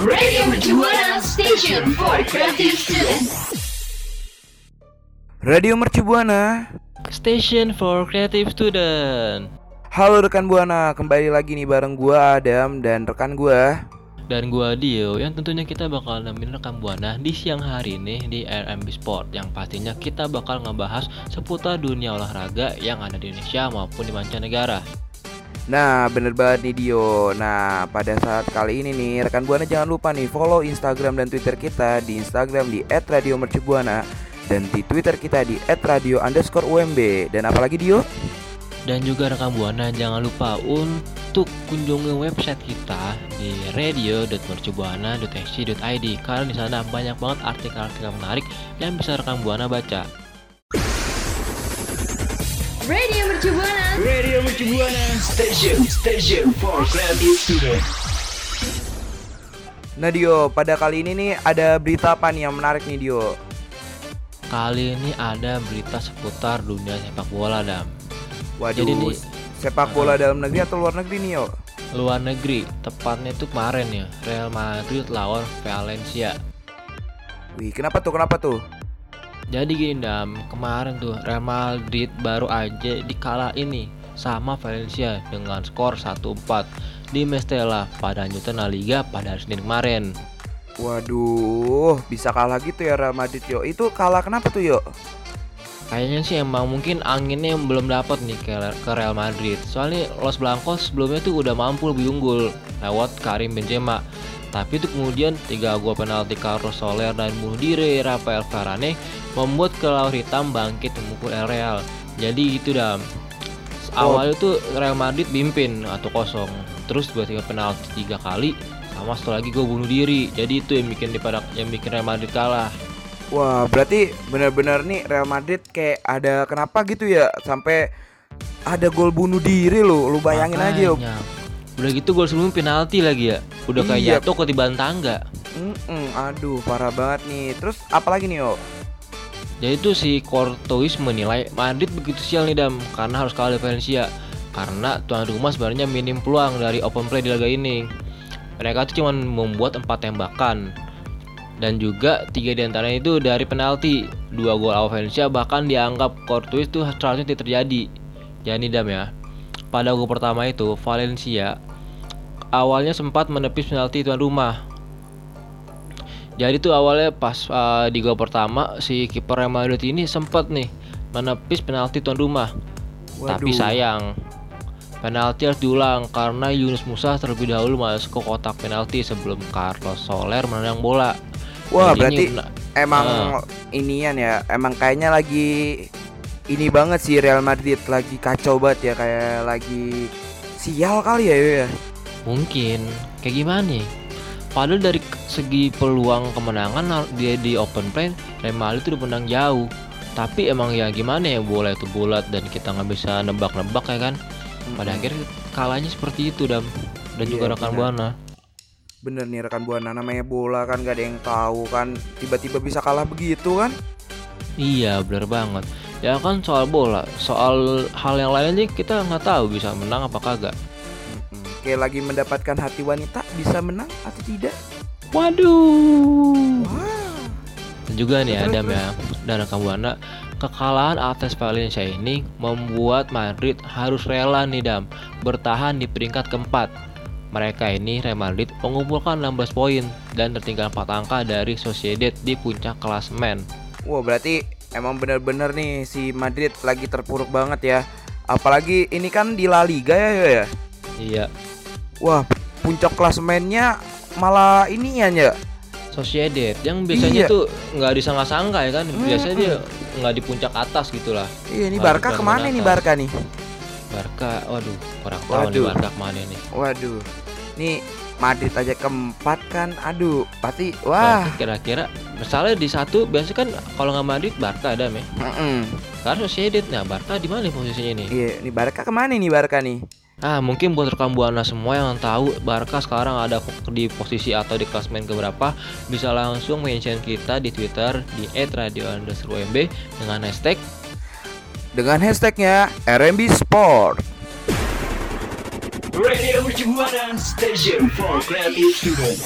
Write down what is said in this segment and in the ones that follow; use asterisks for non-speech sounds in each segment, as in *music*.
Radio Mercubuana Station for Creative Students. Radio Mercu Buana. Station for Creative Student. Halo rekan Buana, kembali lagi nih bareng gua Adam dan rekan gua. Dan gua Dio yang tentunya kita bakal nemenin rekam Buana di siang hari ini di RMB Sport yang pastinya kita bakal ngebahas seputar dunia olahraga yang ada di Indonesia maupun di mancanegara. Nah, bener banget nih Dio. Nah, pada saat kali ini nih rekan Buana jangan lupa nih follow Instagram dan Twitter kita di Instagram di @radiomercubuana dan di Twitter kita di @radio_umb dan apalagi Dio? Dan juga rekam Buana jangan lupa untuk kunjungi website kita di radio.mercubuana.sc.id karena di sana banyak banget artikel-artikel menarik yang bisa rekam Buana baca. Radio Mercubuana. Radio Mercubuana Station Station for Creative Student. Nah Dio, pada kali ini nih ada berita apa nih yang menarik nih Dio? Kali ini ada berita seputar dunia sepak bola, Dam. Waduh, Jadi nih, sepak bola dalam negeri atau luar negeri nih yo? luar negeri, tepatnya itu kemarin ya, Real Madrid lawan Valencia. Wih, kenapa tuh? Kenapa tuh? Jadi gini Dam, kemarin tuh Real Madrid baru aja dikalah ini sama Valencia dengan skor 1-4 di Mestella pada lanjutan La Liga pada hari Senin kemarin. Waduh, bisa kalah gitu ya Real Madrid yo. Itu kalah kenapa tuh yo? Kayaknya sih emang mungkin anginnya yang belum dapat nih ke, ke Real Madrid. Soalnya Los Blancos sebelumnya tuh udah mampu lebih unggul lewat Karim Benzema. Tapi itu kemudian tiga gol penalti Carlos Soler dan bunuh diri Rafael Varane membuat kelawar hitam bangkit memukul El Real. Jadi itu dah. Awalnya tuh Real Madrid bimpin atau kosong. Terus tiba-tiba penalti tiga kali sama satu lagi gue bunuh diri. Jadi itu yang bikin daripada yang bikin Real Madrid kalah. Wah, berarti benar-benar nih Real Madrid kayak ada kenapa gitu ya sampai ada gol bunuh diri lo. Lu bayangin aja yo. Udah gitu gol sebelum penalti lagi ya. Udah kayak Iya. jatuh ketiban tangga. Mm-mm, aduh, parah banget nih. Terus apalagi nih yo? Jadi itu si Courtois menilai Madrid begitu sial nih Dam karena harus kalah Valencia. Karena tuan rumah sebenarnya minim peluang dari open play di laga ini. Mereka tuh cuma membuat empat tembakan dan juga tiga di antaranya itu dari penalti. Dua gol awal Valencia bahkan dianggap Courtois itu seharusnya tidak terjadi. Jadi Dam ya. Pada gol pertama itu Valencia awalnya sempat menepis penalti tuan rumah jadi tuh awalnya pas uh, di gol pertama si kiper Real Madrid ini sempat nih menepis penalti tuan rumah. Tapi Waduh. sayang penalti harus diulang karena Yunus Musa terlebih dahulu masuk ke kotak penalti sebelum Carlos Soler menendang bola. Wah, Jadinya berarti kena- emang Ah. inian ya. Emang kayaknya lagi ini banget sih Real Madrid lagi kacau banget ya kayak lagi sial kali ya ya. Mungkin kayak gimana nih? Padahal dari segi peluang kemenangan dia di open play Madrid itu udah menang jauh. Tapi emang ya gimana ya bola itu bulat dan kita nggak bisa nebak-nebak ya kan. Pada akhirnya kalahnya seperti itu dam dan Iya, juga rekan benar. buana. Bener nih rekan buana namanya bola kan gak ada yang tahu kan tiba-tiba bisa kalah begitu kan? Iya bener banget. Ya kan soal bola, soal hal yang lain aja kita nggak tahu bisa menang apa kagak. Kayak lagi mendapatkan hati wanita bisa menang atau tidak? Waduh. Wah. Dan juga nih Adam ya dan rekan buana kekalahan atas Valencia ini membuat Madrid harus rela nih Dam bertahan di peringkat keempat. Mereka ini Real Madrid mengumpulkan 16 poin dan tertinggal 4 angka dari Sociedad di puncak klasemen. Wah berarti emang bener-bener nih si Madrid lagi terpuruk banget ya. Apalagi ini kan di La Liga ya ya. Iya, Wah puncak klasemennya malah inian ya. Sociedad yang biasanya Iya. tuh nggak disangka-sangka ya kan biasanya dia nggak di puncak atas gitulah Iya ini Barca ke mana nih. Barca nih? Barca waduh kurang tahu nih Waduh. Barca ke mana nih Waduh. Nih Madrid aja keempat kan. Aduh, pasti wah. Kira-kira misalnya di satu biasanya kan kalau nggak Madrid Barca ada meh Mm-mm. karena Sociedad nah Barca di mana nih posisinya ini Iya, ini Barca ke mana nih Barca nih? Ah mungkin buat rekam buana semua yang tahu Barca sekarang ada di posisi atau di klasmen keberapa bisa langsung mention kita di Twitter di @radio_umb dengan hashtag Dengan hashtagnya RMB Sport. Radio Mercubuana Station for Creative Student.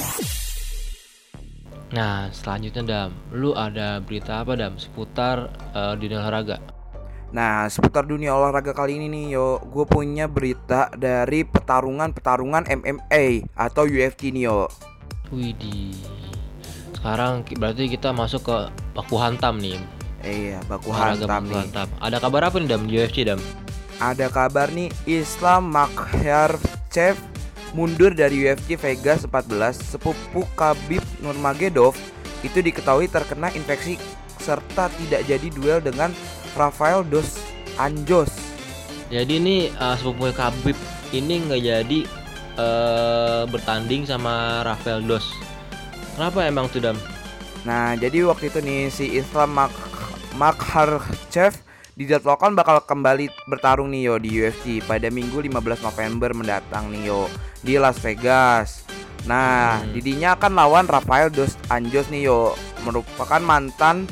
Nah, selanjutnya Dam, lu ada berita apa Dam seputar eh, dunia olahraga? Nah, seputar dunia olahraga kali ini nih, yo, gue punya berita dari pertarungan-pertarungan MMA atau UFC nih, yo. Widih. Sekarang berarti kita masuk ke baku hantam nih. Iya, baku Olahraga hantam baku nih. hantam. Ada kabar apa nih Dam di UFC Dam? Ada kabar nih, Islam Makhachev mundur dari UFC Vegas 14. Sepupu Khabib Nurmagomedov itu diketahui terkena infeksi serta tidak jadi duel dengan Rafael dos Anjos. Jadi ini eh, sepupu Khabib ini nggak jadi eh bertanding sama Rafael Dos. Kenapa emang tuh Dam? Nah, jadi waktu itu nih si Islam Mak Makhachev dijadwalkan bakal kembali bertarung nih yo di UFC pada Minggu 15 November mendatang nih yo di Las Vegas. Nah, Hmm. didinya akan lawan Rafael dos Anjos nih yo, merupakan mantan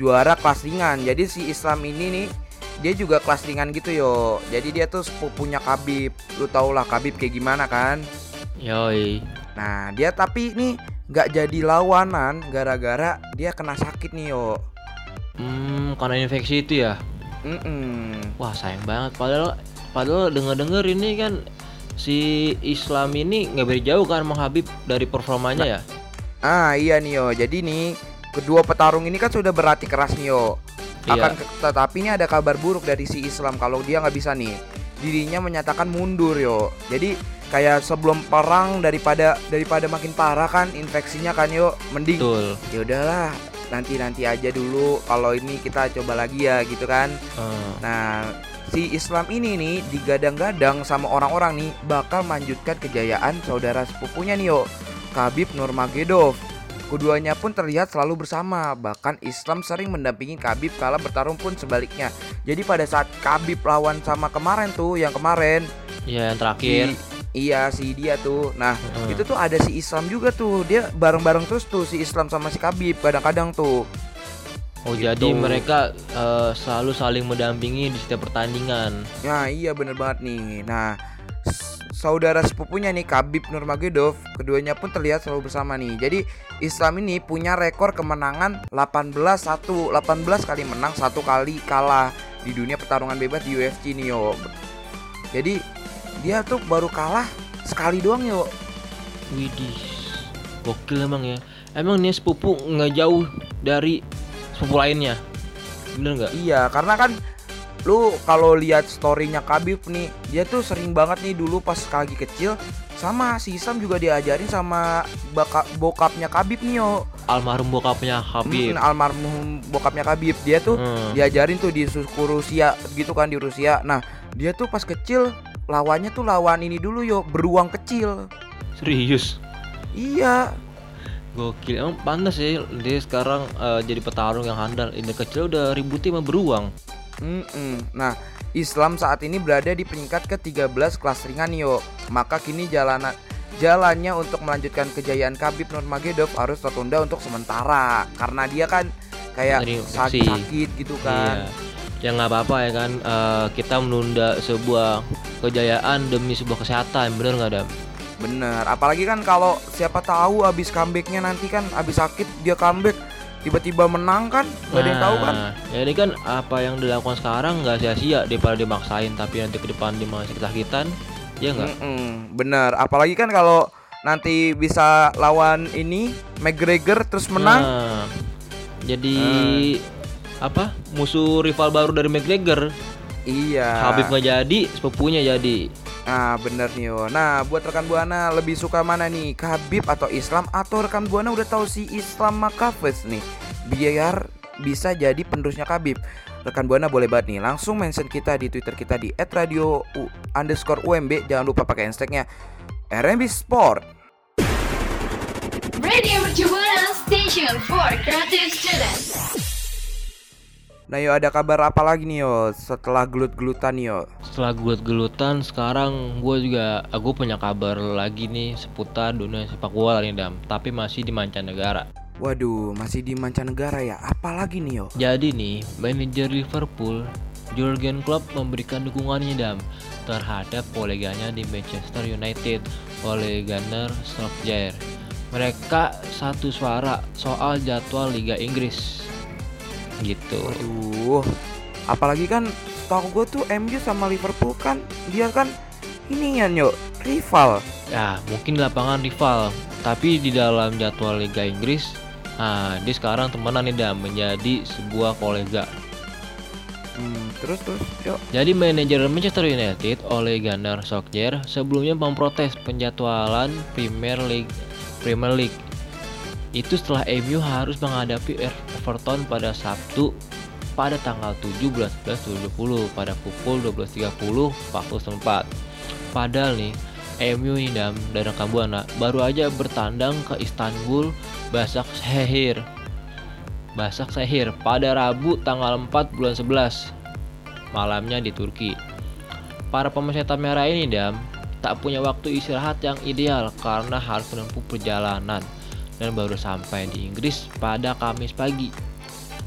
juara kelas ringan. Jadi si Islam ini nih dia juga kelas ringan gitu yo. Jadi dia tuh sepupunya Khabib. Lu tau lah Khabib kayak gimana kan? Yoi. Nah dia tapi nih nggak jadi lawanan gara-gara dia kena sakit nih yo. Hmm, karena infeksi itu ya. Mm-mm. Wah sayang banget. Padahal padahal denger-denger ini kan si Islam ini nggak beda jauh kan sama Habib dari performanya ya. Ah iya nih yo. Jadi nih kedua petarung ini kan sudah berlatih keras nih yo. Akan Iya. tetapi ini ada kabar buruk dari si Islam kalau dia nggak bisa nih. Dirinya menyatakan mundur yo. Jadi kayak sebelum perang daripada daripada makin parah kan infeksinya kan yo mending ya udahlah nanti nanti aja dulu kalau ini kita coba lagi ya gitu kan Eh, Nah, si Islam ini nih digadang-gadang sama orang-orang nih bakal melanjutkan kejayaan saudara sepupunya nih yo, Khabib Nurmagomedov. Keduanya pun terlihat selalu bersama, bahkan Islam sering mendampingi Khabib kala bertarung pun sebaliknya. Jadi pada saat Khabib lawan sama kemarin tuh, yang kemarin ya yang terakhir. si- iya si dia tuh. Nah, Heeh. itu tuh ada si Islam juga tuh. Dia bareng-bareng terus tuh si Islam sama si Khabib kadang-kadang tuh. Oh gitu. jadi mereka eh, selalu saling mendampingi di setiap pertandingan. Nah iya bener banget nih Nah saudara sepupunya nih Khabib Nurmagomedov. Keduanya pun terlihat selalu bersama nih. Jadi Islam ini punya rekor kemenangan 18-1 18 kali menang, satu kali kalah Di dunia pertarungan bebas di UFC nih yo. Jadi dia tuh baru kalah sekali doang yo. Widih, gokil emang ya. Emang nih sepupu nggak jauh dari sepupu lainnya, bener nggak? Iya karena kan lu kalau lihat storynya Khabib nih dia tuh sering banget nih dulu pas lagi kecil sama si Islam juga diajarin sama baka, bokapnya Khabib nih yo Almarhum bokapnya Habib. Mm, almarhum bokapnya Khabib dia tuh Hmm. diajarin tuh di suku Rusia gitu kan di Rusia nah dia tuh pas kecil lawannya tuh lawan ini dulu yo beruang kecil Serius, iya gokil. Emang pantas ya dia sekarang eh, jadi petarung yang handal. Ini kecil udah ributnya sama beruang. Mm-mm. Nah, Islam saat ini berada di peringkat ke-13 kelas ringan yo. Maka kini jalanan jalannya untuk melanjutkan kejayaan Khabib Nurmagomedov harus tertunda untuk sementara karena dia kan kayak Dari sakit, infeksi. sakit gitu kan. Iya. Ya nggak apa-apa ya kan. eh, kita menunda sebuah kejayaan demi sebuah kesehatan, bener nggak Dam? Bener. Apalagi kan kalau siapa tahu abis comebacknya nanti kan abis sakit dia comeback tiba-tiba menang kan nggak ada yang tahu kan. Nah, Jadi kan apa yang dilakukan sekarang nggak sia-sia daripada dimaksain tapi nanti ke depan dia masih kesakitan, ya nggak? Bener. Apalagi kan kalau nanti bisa lawan ini McGregor terus menang. Nah, jadi apa? Musuh rival baru dari McGregor. Iya. Habib nggak jadi, sepupunya jadi. Nah bener nih yo. Nah buat rekan buana lebih suka mana nih Khabib atau Islam atau rekan buana udah tahu si Islam Makafes nih biar bisa jadi penerusnya Khabib. Rekan buana boleh banget nih langsung mention kita di Twitter kita di @radio underscore UMB jangan lupa pakai hashtagnya RMB Sport. Radio Station for Creative Students. Nah yo ada kabar apa lagi nih yo setelah gelut-gelutan yo? Setelah gelut-gelutan, sekarang gue juga aku punya kabar lagi nih seputar dunia sepak bola nih Dam, tapi masih di mancanegara. Waduh masih di mancanegara ya? Apalagi nih yo? Jadi nih, manajer Liverpool Jurgen Klopp memberikan dukungannya Dam terhadap koleganya di Manchester United oleh Gunnar Solskjaer. mereka satu suara soal jadwal Liga Inggris. Gitu. Aduh, apalagi kan tahu gue tuh MU sama Liverpool kan dia kan ini ya yuk rival. Ya, mungkin di lapangan rival, tapi di dalam jadwal Liga Inggris, nah dia sekarang temenan nih Dam, menjadi sebuah kolega. Hmm, terus terus yuk. Jadi manajer Manchester United Ole Gunnar Solskjaer sebelumnya memprotes penjadwalan Premier League Premier League. Itu setelah MU harus menghadapi Everton pada Sabtu pada tanggal 7 bulan 11 2020 pada pukul 12.30 waktu setempat. Padahal nih MU ini dam dan rekan Buana baru aja bertandang ke Istanbul Basak Sehir Basak Sehir pada Rabu tanggal 4 bulan 11 malamnya di Turki. Para pemain setan merah ini dam tak punya waktu istirahat yang ideal karena harus menempuh perjalanan dan baru sampai di Inggris pada Kamis pagi.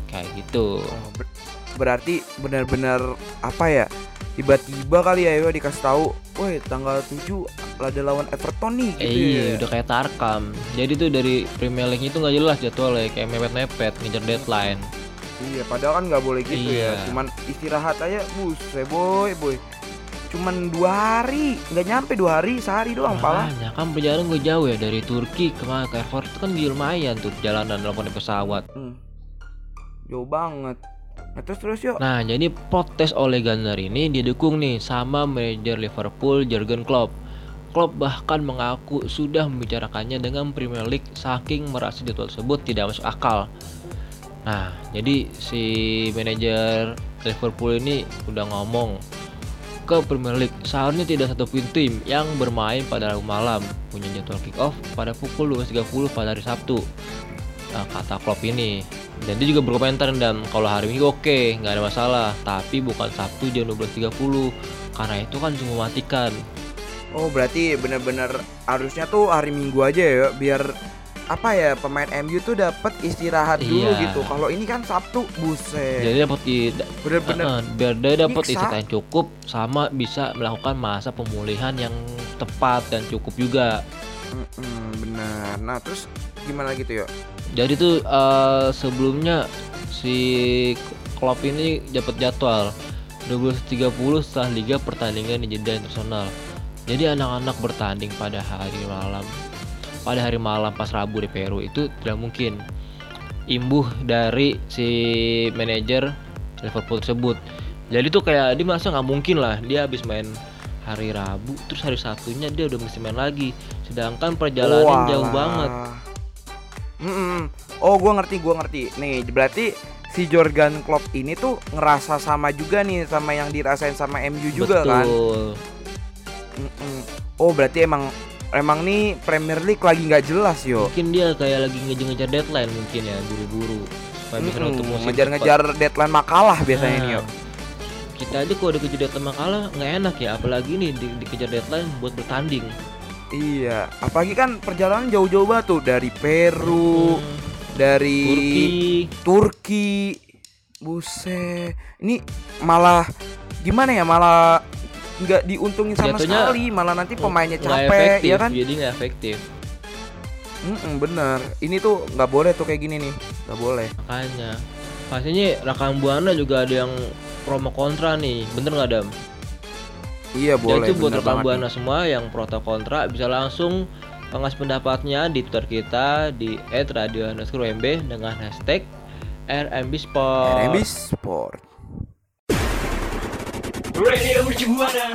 Kayak gitu. Oh, ber- berarti benar-benar apa ya? Tiba-tiba kali ya yo dikasih tahu, woi tanggal 7 ada lawan Everton nih gitu Eh, iya, ya. udah kayak Tarkam. Jadi tuh dari Premier League itu nggak jelas jadwalnya, kayak mepet-mepet, ngejar deadline. Iya, padahal kan nggak boleh gitu ya. Iya. Cuman istirahat aja, buset boy, boy. Cuman dua hari, nggak nyampe dua hari, sehari doang pala. Makanya kan perjalanan gue jauh ya dari Turki ke Everton itu kan lumayan tuh perjalanan dalam pesawat. Hmm. Jauh banget. Nah terus terus yuk. Nah, jadi protes oleh Gunnar ini didukung nih sama manajer Liverpool Jurgen Klopp. Klopp bahkan mengaku sudah membicarakannya dengan Premier League saking merasa jadwal tersebut tidak masuk akal. Nah, jadi si manajer Liverpool ini udah ngomong ke Premier League. Seharusnya tidak satu pun tim yang bermain pada Rabu malam. Punya jadwal kick off pada pukul 12.30 pada hari Sabtu. Nah, kata Klopp ini. Dan dia juga berkomentar dan kalau hari Minggu oke nggak ada masalah. Tapi bukan Sabtu jam 12.30 karena itu kan cuma mematikan Oh berarti bener-bener harusnya tuh hari Minggu aja ya, biar apa ya pemain MU tuh dapat istirahat dulu Iya. gitu. Kalau ini kan Sabtu, buset. jadi dapat di Bener-bener. Heeh, biar dia dapat istirahat yang cukup sama bisa melakukan masa pemulihan yang tepat dan cukup juga Mm-mm, benar. Nah terus gimana gitu ya? Jadi tuh eh, sebelumnya si Klopp ini dapat jadwal 12.30 setelah liga pertandingan di jeda internasional. Jadi anak-anak bertanding pada hari malam. Pada hari malam pas Rabu di Peru itu tidak mungkin. Imbuh dari si manajer Liverpool tersebut. Jadi tuh kayak dia masa nggak mungkin lah dia habis main hari Rabu terus hari Sabtunya dia udah mesti main lagi. Sedangkan perjalanan jauh Walah. banget. Mm-mm. Oh gua ngerti, gua ngerti. Nih berarti si Jurgen Klopp ini tuh ngerasa sama juga nih sama yang dirasain sama MU juga kan? Betul. Mm-mm. Oh berarti emang emang nih Premier League lagi nggak jelas yo. mungkin dia kayak lagi ngejar-ngejar deadline mungkin ya buru-buru musim Ngejar-ngejar deadline makalah biasanya nih yo. Nah, kita aja kalau dikejar deadline makalah nggak enak ya apalagi nih di, dikejar deadline buat bertanding Iya, apalagi kan perjalanan jauh-jauh banget tuh dari Peru, Hmm, dari Turki Turki. Buset. Ini malah gimana ya? Malah nggak diuntungin sama Jatuhnya sekali, malah nanti pemainnya capek, efektif, ya kan? jadi nggak efektif Mm-mm, bener. Ini tuh nggak boleh tuh kayak gini nih, nggak boleh. makanya pastinya rekan buana juga ada yang promo kontra nih bener nggak dam Iya boleh. itu buat banget buana semua yang pro atau kontra bisa langsung mengasih pendapatnya di Twitter kita di @radio_mb dengan hashtag RMB nih. Sport. RMB Sport. Radio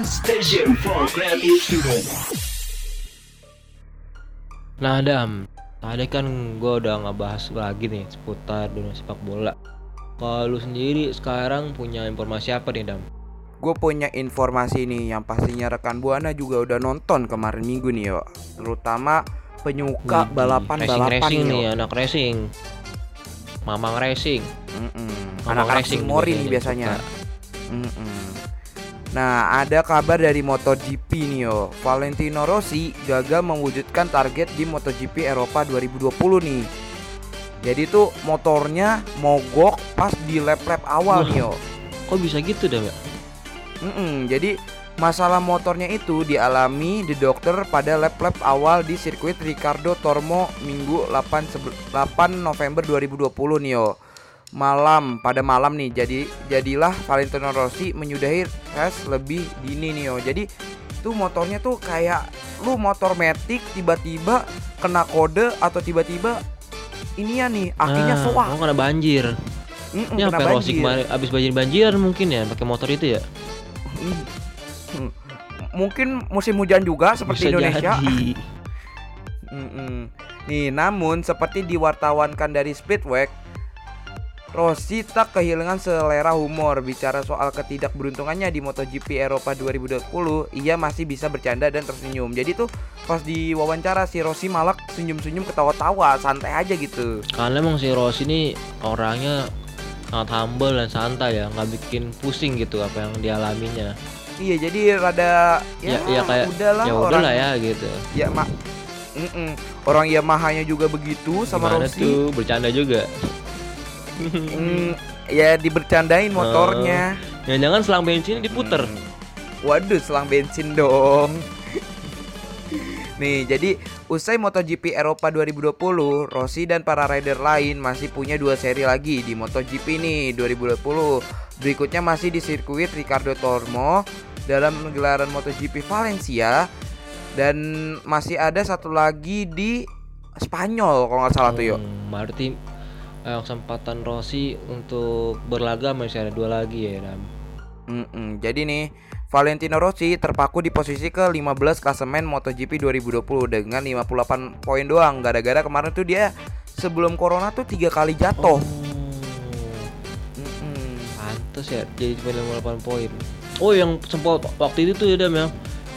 Station for Creative Student. Nah Dam, tadi kan gue udah ngebahas lagi nih seputar dunia sepak bola. Kalau lu sendiri sekarang punya informasi apa nih Dam? Gue punya informasi nih yang pastinya rekan buana juga udah nonton kemarin minggu nih yo. Terutama penyuka Widih, balapan-balapan racing, nih. nih, yo. anak racing. Mamang racing. Mm-mm. Mamang Anak-anak racing Mori biasanya nih biasanya. suka. Mm-mm. Nah, ada kabar dari MotoGP nih yo. Valentino Rossi gagal mewujudkan target di MotoGP Eropa 2020 nih. Jadi tuh motornya mogok pas di lap-lap awal Wah. nih yo. Kok bisa gitu Dam ya? Mm-mm, jadi Masalah motornya itu dialami di dokter pada lap-lap awal di sirkuit Ricardo Tormo Minggu 8, sebe- 8 November 2020 nih yo. Malam pada malam nih jadi jadilah Valentino Rossi menyudahi race lebih dini nih yo. Jadi tuh motornya tuh kayak lu motor metik tiba-tiba kena kode atau tiba-tiba ini ya nih akhirnya Ah, suah. Oh, kena banjir. Mm-mm, Ini kena sampai Rossi banjir. kemarin abis banjir banjiran mungkin ya pakai motor itu ya. Hmm. Mungkin musim hujan juga seperti Bisa Indonesia. jadi. *laughs* Mm-mm. Nih, namun seperti diwartawankan dari Speedway, Rossi tak kehilangan selera humor bicara soal ketidakberuntungannya di MotoGP Eropa 2020. Ia masih bisa bercanda dan tersenyum. Jadi tuh pas diwawancara si Rossi malah senyum-senyum ketawa-tawa, santai aja gitu. Karena emang si Rossi ini orangnya sangat humble dan santai ya, nggak bikin pusing gitu apa yang dialaminya. Iya, jadi rada ya, Ya, ya kayak udahlah ya orang udahlah ya gitu. ya mak Mm-mm. orang Yamaha-nya juga begitu sama Gimana Rossi. tuh bercanda juga. Mm, ya dibercandain motornya. Jangan-jangan selang bensin diputer. Hmm. Waduh, selang bensin dong. Nih, jadi usai MotoGP Eropa 2020, Rossi dan para rider lain masih punya dua seri lagi di MotoGP nih 2020. Berikutnya masih di sirkuit Ricardo Tormo dalam gelaran MotoGP Valencia dan masih ada satu lagi di Spanyol kalau nggak salah tuh yuk. Hmm, berarti eh, kesempatan Rossi untuk berlaga masih ada dua lagi ya Ram. Mm-mm. Jadi nih Valentino Rossi terpaku di posisi ke-15 klasemen MotoGP 2020 dengan 58 poin doang gara-gara kemarin tuh dia sebelum corona tuh tiga kali jatuh. Oh, pantes ya jadi cuma 58 poin. Oh yang sempat waktu itu tuh ya Dam ya,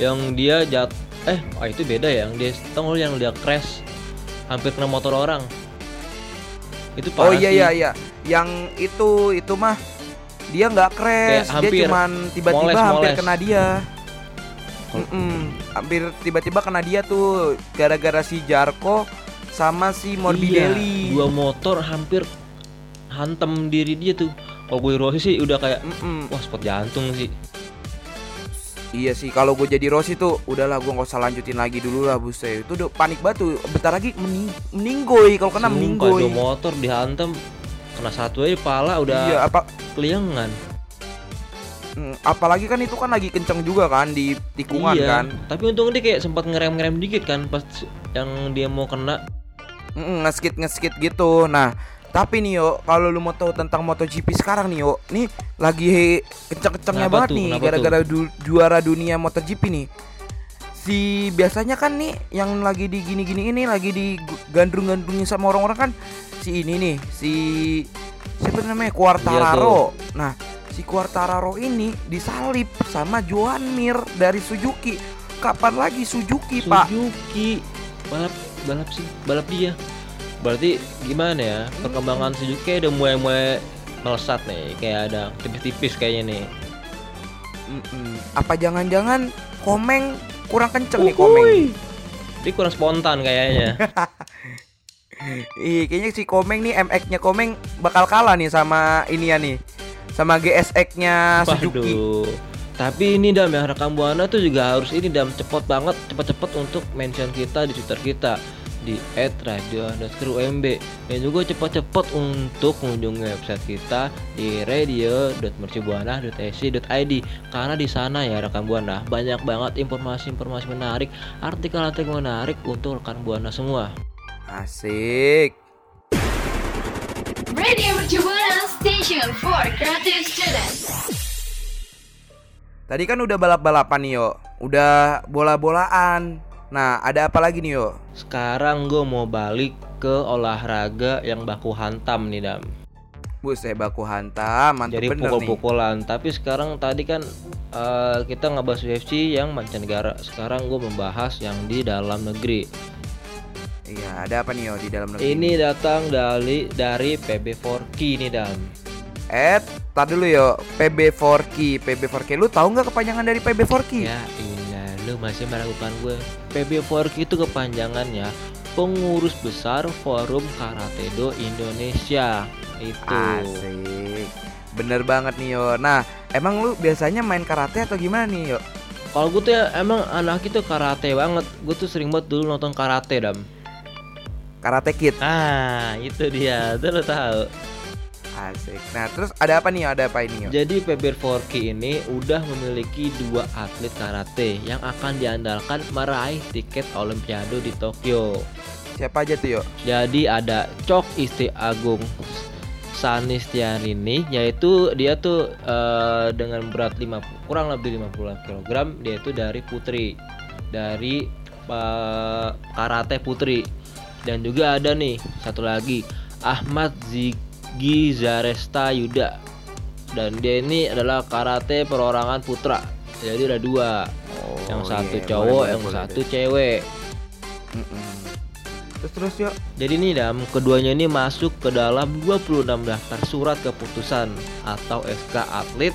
yang dia jat eh oh itu beda ya, yang dia tahu yang dia crash hampir kena motor orang. Itu Oh parah iya sih. iya iya. Yang itu itu mah dia nggak crash, Kayak dia cuman tiba-tiba hampir moles. kena dia. Kol- Mm-mm. Hampir tiba-tiba kena dia tuh gara-gara si Jarko sama si Morbidelli. Iya, dua motor hampir hantem diri dia tuh. Kalau gue Rossi sih udah kayak Mm-mm. wah spot jantung sih. Iya sih, kalau gue jadi Rossi tuh udahlah gue nggak usah lanjutin lagi dulu lah buset. Itu udah panik banget tuh. Bentar lagi mening meninggoy kalau kena Sumpah, meninggoy. dua motor dihantem kena satu aja pala udah Iya, apa keliangan. mm, apalagi kan itu kan lagi kenceng juga kan di tikungan iya. kan. Tapi untung dia kayak sempat ngerem-ngerem dikit kan pas yang dia mau kena. Mm, ngeskit ngeskit gitu. Nah, tapi nih yo, kalau lu mau tahu tentang MotoGP sekarang nih yo, nih lagi kenceng-kencengnya banget tuh? nih gara-gara du- juara dunia MotoGP nih. Si biasanya kan nih yang lagi di gini-gini ini lagi di gandrung-gandrungin sama orang-orang kan si ini nih, si siapa namanya Quartararo. Nah, si Quartararo ini disalip sama Joan Mir dari Suzuki. Kapan lagi Suzuki, Pak? Suzuki balap balap sih balap dia. Berarti gimana ya perkembangan Suzuki kayak udah mulai-mulai melesat nih kayak ada tipis-tipis kayaknya nih. Mm-mm. Apa jangan-jangan Komeng kurang kenceng nih Komeng? Dia kurang spontan kayaknya. *laughs* Iya, kayaknya si Komeng nih MX-nya Komeng bakal kalah nih sama ini ya nih. Sama GSX-nya Suzuki. Tapi ini Dam ya rekam buana tuh juga harus ini Dam cepet banget cepet-cepet untuk mention kita di Twitter kita di @radio_umb dan juga cepet-cepet untuk mengunjungi website kita di radio.mercubuana.ac.id karena di sana ya rekan buana banyak banget informasi-informasi menarik, artikel-artikel menarik untuk rekan buana semua. Asik. Radio Mercubuana Station for Creative Students. Tadi kan udah balap-balapan nih yo, udah bola-bolaan. Nah, ada apa lagi nih yo? Sekarang gue mau balik ke olahraga yang baku hantam nih Dam. Buset baku hantam, mantep Jadi bener pukul-pukulan. Tapi sekarang tadi kan eh, kita ngebahas UFC yang mancanegara. Sekarang gue membahas yang di dalam negeri. Iya, ada apa nih yo di dalam negeri? Ini datang dari dari PB4K nih dan Eh, tar dulu yo, PB4K, PB4K. Lu tahu nggak kepanjangan dari PB4K? ya iya lu masih meragukan gue. PB4K itu kepanjangannya Pengurus Besar Forum Karate Do Indonesia. Itu. Asik. Bener banget nih yo. Nah, emang lu biasanya main karate atau gimana nih yo? kalau gue tuh ya emang anak itu karate banget. Gue tuh sering banget dulu nonton karate dam. Karate Kid. Ah itu dia, tuh lo tahu. Asik. Nah, terus ada apa nih? Ada apa ini? Yo? Jadi PBR 4K ini udah memiliki dua atlet karate yang akan diandalkan meraih tiket Olimpiade di Tokyo. Siapa aja tuh, yuk? Jadi ada Cok Isti Agung Sanistiarini yaitu dia tuh eh, dengan berat 50 kurang lebih 50 kg dia itu dari putri dari eh, karate putri dan juga ada nih satu lagi Ahmad Zigi Zaresta Yuda dan dia ini adalah karate perorangan putra jadi ada dua Oh, yang satu iya, cowok boleh, yang boleh satu deh. cewek Mm-mm. Terus terus yuk. Jadi nih Dam, keduanya ini masuk ke dalam 26 daftar surat keputusan atau SK atlet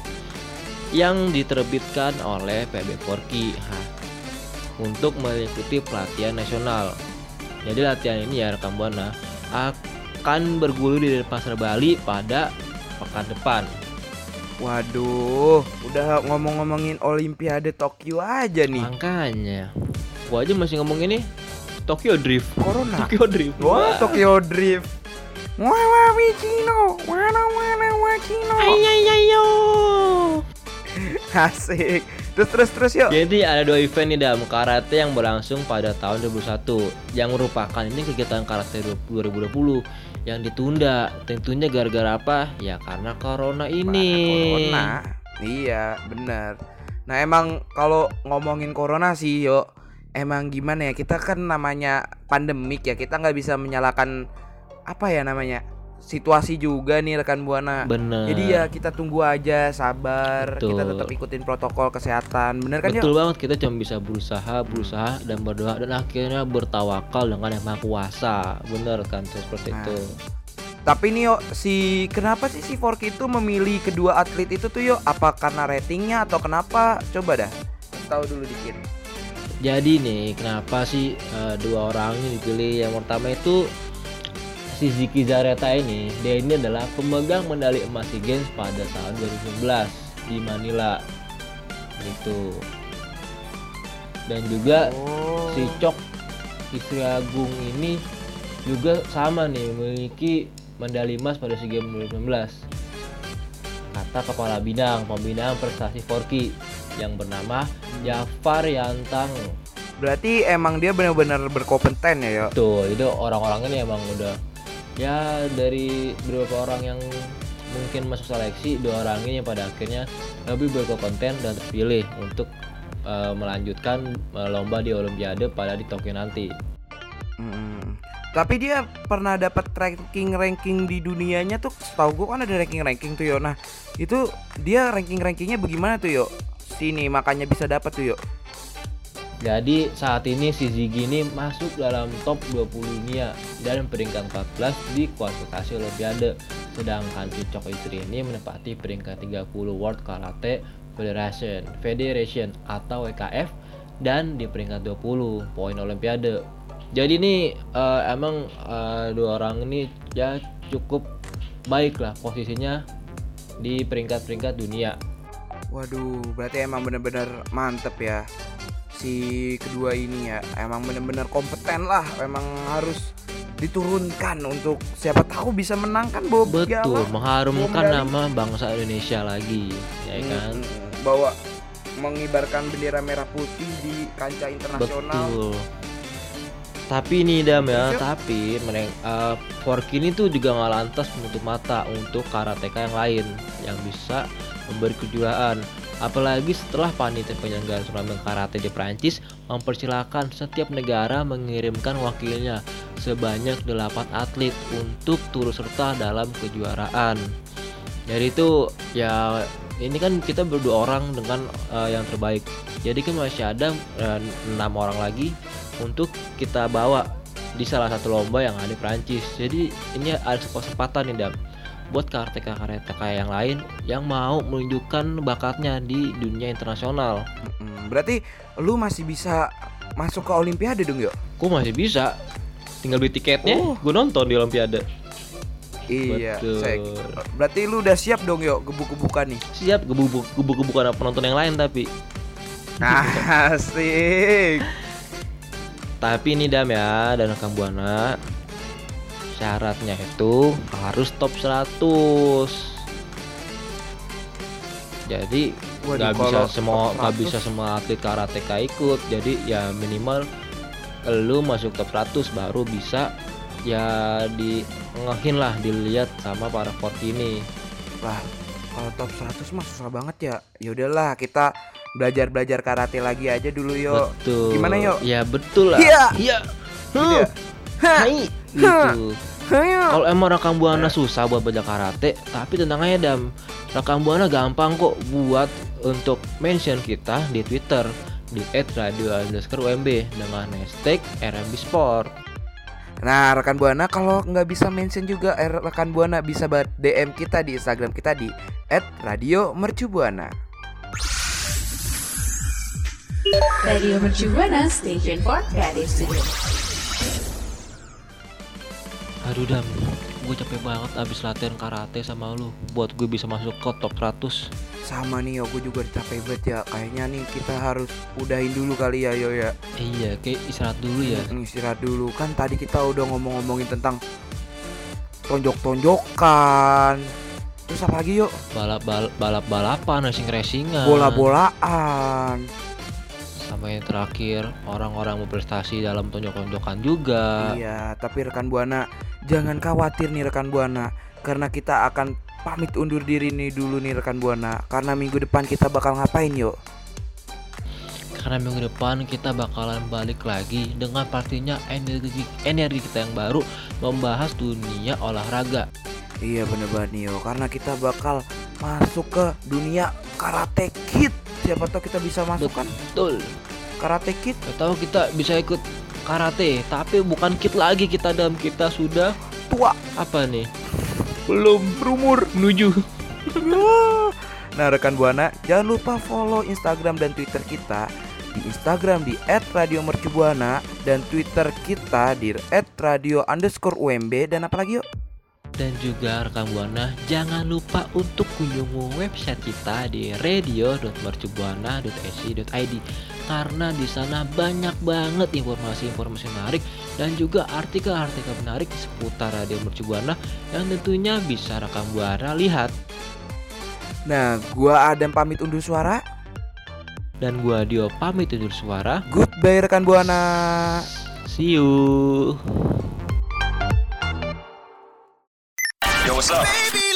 yang diterbitkan oleh PB Porki Hah, untuk mengikuti pelatihan nasional. Jadi latihan ini ya rekam buana akan bergulir di Pasar Bali pada pekan depan. Waduh, udah ngomong-ngomongin Olimpiade Tokyo aja nih. Makanya, gua aja masih ngomong ini Tokyo Drift. Corona. Tokyo Drift. Wah, Tokyo Drift. Wah, wah, Wichino. Wana, wana, wachino. *laughs* Asik. Terus terus terus yuk. Jadi ada dua event nih dalam karate yang berlangsung pada tahun 2021 yang merupakan ini kegiatan karate 2020 yang ditunda. Tentunya gara-gara apa? Ya karena corona ini. Corona. Iya, bener. Nah, emang kalau ngomongin corona sih, yuk. Emang gimana ya? Kita kan namanya pandemik ya. Kita nggak bisa menyalahkan apa ya namanya? Situasi juga nih rekan Buana. Bener. Jadi ya kita tunggu aja, sabar. Kita Betul. tetap ikutin protokol kesehatan. Bener kan, Betul yuk? banget kita cuma bisa berusaha, berusaha dan berdoa dan akhirnya bertawakal dengan yang maha kuasa. Bener kan seperti Nah. itu. Tapi nih yuk, si kenapa sih si Forky itu memilih kedua atlet itu tuh yuk? Apa karena ratingnya atau kenapa? Coba dah. Tahu dulu dikit. Jadi nih, kenapa sih eh, dua orang ini dipilih? Yang pertama itu si Ziki Zareta ini, dia ini adalah pemegang medali emas SEA Games pada tahun 2019 di Manila. Gitu. Dan juga Oh. si Cok Istri Agung ini juga sama nih memiliki medali emas pada SEA Games 2019. Kata kepala bidang pembinaan prestasi Forky yang bernama Jafar Yantang. Berarti emang dia benar-benar berkompeten ya, yuk. Tuh, itu orang-orang ini emang udah ya dari beberapa orang yang mungkin masuk seleksi dua orang ini pada akhirnya lebih berkompeten dan terpilih untuk eh, melanjutkan eh, lomba di Olimpiade pada di Tokyo nanti. Mm. Tapi dia pernah dapat ranking-ranking di dunianya tuh. Tahu gue kan ada ranking-ranking tuh yo. Nah itu dia ranking-rankingnya bagaimana tuh yo? Sini makanya bisa dapat tuh yo. Jadi saat ini si Ziggy ini masuk dalam top 20 dunia dan peringkat 14 di kualifikasi Olimpiade. Sedangkan si Cok Istri ini menempati peringkat 30 World Karate Federation, Federation atau WKF dan di peringkat 20 poin Olimpiade. Jadi ini eh, emang eh, dua orang ini ya cukup baik lah posisinya di peringkat-peringkat dunia. Waduh, berarti emang bener-bener mantep ya si kedua ini ya. Emang bener-bener kompeten lah. Emang harus diturunkan untuk siapa tahu bisa menangkan Bob Betul, mengharumkan medali. nama bangsa Indonesia lagi, ya kan? bawa mengibarkan bendera merah putih di kancah internasional. Betul. Tapi nih Dam ya, Siap. tapi mereka Forky ini tuh juga nggak lantas menutup mata untuk karateka yang lain yang bisa memberi kejuaraan. Apalagi setelah panitia penyelenggara turnamen karate di Prancis mempersilahkan setiap negara mengirimkan wakilnya sebanyak 8 atlet untuk turut serta dalam kejuaraan. Jadi itu ya ini kan kita berdua orang dengan eh, yang terbaik. Jadi kan masih ada eh, enam orang lagi untuk kita bawa di salah satu lomba yang ada di Prancis. Jadi ini ada kesempatan nih Dam buat karateka-karateka yang lain yang mau menunjukkan bakatnya di dunia internasional. Berarti lu masih bisa masuk ke Olimpiade dong yo? Gue masih bisa tinggal beli tiketnya, Oh. gue nonton di Olimpiade. Iya. Betul. saya- berarti lu udah siap dong yo gebuk-gebukan nih. Siap gebuk-gebuk gebuk-gebukan penonton yang lain tapi Asik. Tapi ini Dam ya dan rekan Buana syaratnya itu harus top 100. Jadi nggak bisa semua nggak 100. bisa semua atlet karateka ikut. Jadi ya minimal lu masuk top 100 baru bisa ya di ngehin lah dilihat sama para court ini. Lah, kalau top 100 mah susah banget ya. Ya udahlah, kita belajar-belajar karate lagi aja dulu yuk. Betul. Gimana, Yo? Ya betul lah. Iya. Iya. Gitu ya? Hai. Gitu. Ayo. Kalau emang rekam buana susah buat belajar karate, tapi tenang aja dam. Rekam buana gampang kok buat untuk mention kita di Twitter di @radio_umb dengan hashtag RMB Sport. Nah, rekan Buana kalau nggak bisa mention juga eh, rekan Buana bisa buat DM kita di Instagram kita di @radiomercubuana. Radio Mercu Buana Station for Creative Studio. Aduh dam, gue capek banget abis latihan karate sama lu buat gue bisa masuk ke top 100 Sama nih yo, gue juga capek banget ya. Kayaknya nih kita harus udahin dulu kali ya yo ya. Iya kayak istirahat dulu ya Mm, Istirahat dulu kan tadi kita udah ngomong-ngomongin tentang tonjok-tonjokan. Terus apa lagi yuk? balap balap balap balapan racing racingan Bola-bolaan. sama yang terakhir orang-orang berprestasi dalam tonjok-tonjokan juga Iya, tapi rekan Buana jangan khawatir nih rekan Buana karena kita akan pamit undur diri nih dulu nih rekan Buana karena minggu depan kita bakal ngapain yuk? karena minggu depan kita bakalan balik lagi dengan pastinya energi energi kita yang baru membahas dunia olahraga Iya bener banget nih yo karena kita bakal masuk ke dunia karate kid. Siapa tahu kita bisa masuk kan betul karate kid? atau kita bisa ikut karate tapi bukan kit lagi kita dalam kita sudah Tua. Apa nih? Belum berumur. Menuju. *laughs* Nah rekan Buana jangan lupa follow Instagram dan Twitter kita. Di Instagram di @radiomercubuana dan Twitter kita di @radio_umb. Dan apalagi yuk? Dan juga rekan Buana jangan lupa untuk kunjungi website kita di radio.mercubuana.ac.id karena di sana banyak banget informasi-informasi menarik dan juga artikel-artikel menarik seputar Radio Mercubuana yang tentunya bisa rekan Buana lihat. Nah gua Adam pamit undur suara. Dan gua Dio pamit undur suara. Goodbye rekan Buana. See you. Yo, what's up? Radio